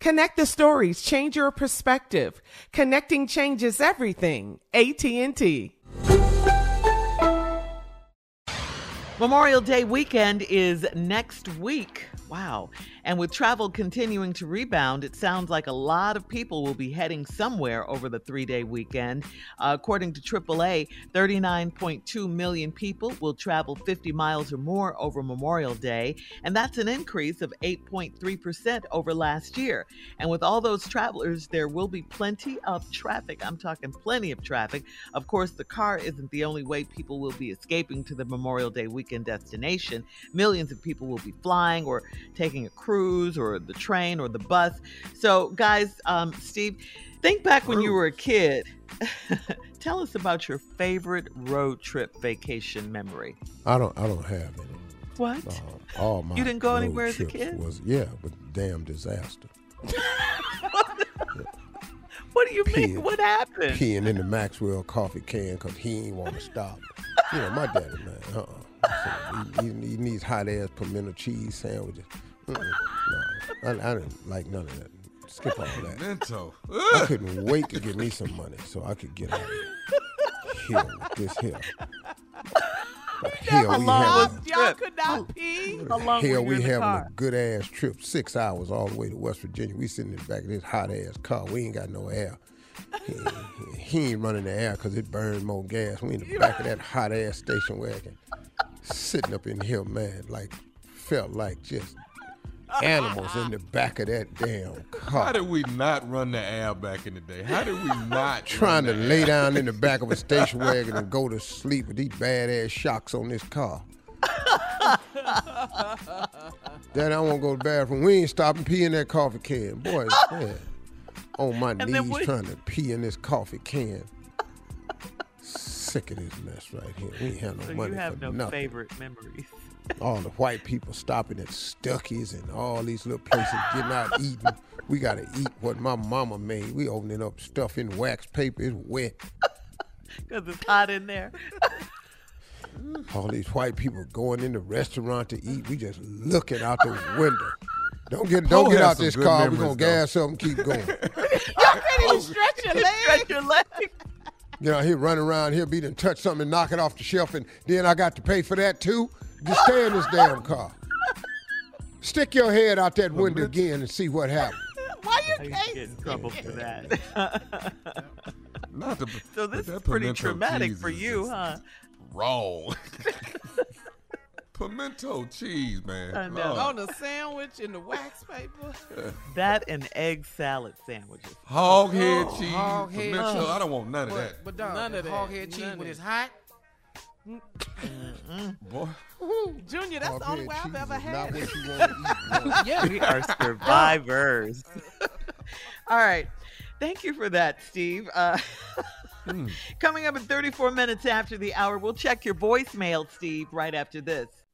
Connect the stories, change your perspective. Connecting changes everything. AT&T. Memorial Day weekend is next week. Wow. And with travel continuing to rebound, it sounds like a lot of people will be heading somewhere over the three day weekend. Uh, according to AAA, 39.2 million people will travel 50 miles or more over Memorial Day, and that's an increase of 8.3% over last year. And with all those travelers, there will be plenty of traffic. I'm talking plenty of traffic. Of course, the car isn't the only way people will be escaping to the Memorial Day weekend destination. Millions of people will be flying or taking a cruise or the train or the bus. So, guys, um, Steve, think back when you were a kid. Tell us about your favorite road trip vacation memory. I don't. I don't have any. What? Uh, all my You didn't go anywhere as a kid? Was yeah, but damn disaster. What do you mean? What happened? Peeing in the Maxwell coffee can because he ain't want to stop. You know, my daddy, man. Uh-uh. So he, he, he needs hot ass pimento cheese sandwiches. Mm-mm, no, I, I didn't like none of that. Skip all that. Pimento. I couldn't wait to get me some money so I could get out of here with this here. The hell we having, Y'all could not pee. Hell we in having a good ass trip, six hours all the way to West Virginia. We sitting in the back of this hot ass car. We ain't got no air. He, he- he ain't running the air because it burned more gas. We in the back of that hot ass station wagon, sitting up in here, man, like felt like just animals in the back of that damn car. How car. did we not run the air back in the day? How did we not Trying to the lay air? down in the back of a station wagon and go to sleep with these badass shocks on this car. Daddy, I want to go to the bathroom. We ain't stopping pee in that coffee can. Boy, man, on my then knees we- trying to pee in this coffee can. Sick of this mess right here. We ain't have no So money you have for no nothing. favorite memories. All the white people stopping at Stuckey's and all these little places getting out eating. We got to eat what my mama made. We opening up stuff in wax paper. It's wet. Because it's hot in there. All these white people going in the restaurant to eat. We just looking out the window. Don't get don't get out this car. We're gonna though. gas up and keep going. Y'all can't even oh, stretch your legs. Stretch your leg. You know, he'll run around, he'll be done touch something and knock it off the shelf, and then I got to pay for that too. Just stay in this damn car. Stick your head out that window again and see what happens. Why you I used to can't get in trouble for that. Not the, so this that is pretty pimento traumatic cheese for you, huh? Wrong. pimento cheese, man. I know. Lord. On a sandwich in the wax paper. That and egg salad sandwiches. Hog head Oh, cheese. hog head pimento. cheese. I don't want none of that. But dog, None of that. hog head cheese None when it's hot. Boy. Junior, that's the only way I've ever had it. what you want to eat. Yeah. We are survivors. All right. Thank you for that, Steve. Uh, Coming up in 34 minutes after the hour, we'll check your voicemail, Steve, right after this.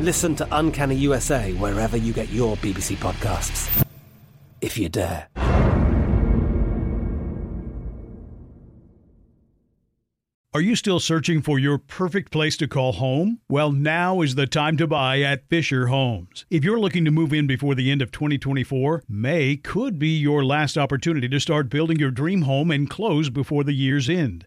Listen to Uncanny USA wherever you get your BBC podcasts, if you dare. Are you still searching for your perfect place to call home? Well, now is the time to buy at Fischer Homes. If you're looking to move in before the end of 2024, May could be your last opportunity to start building your dream home and close before the year's end.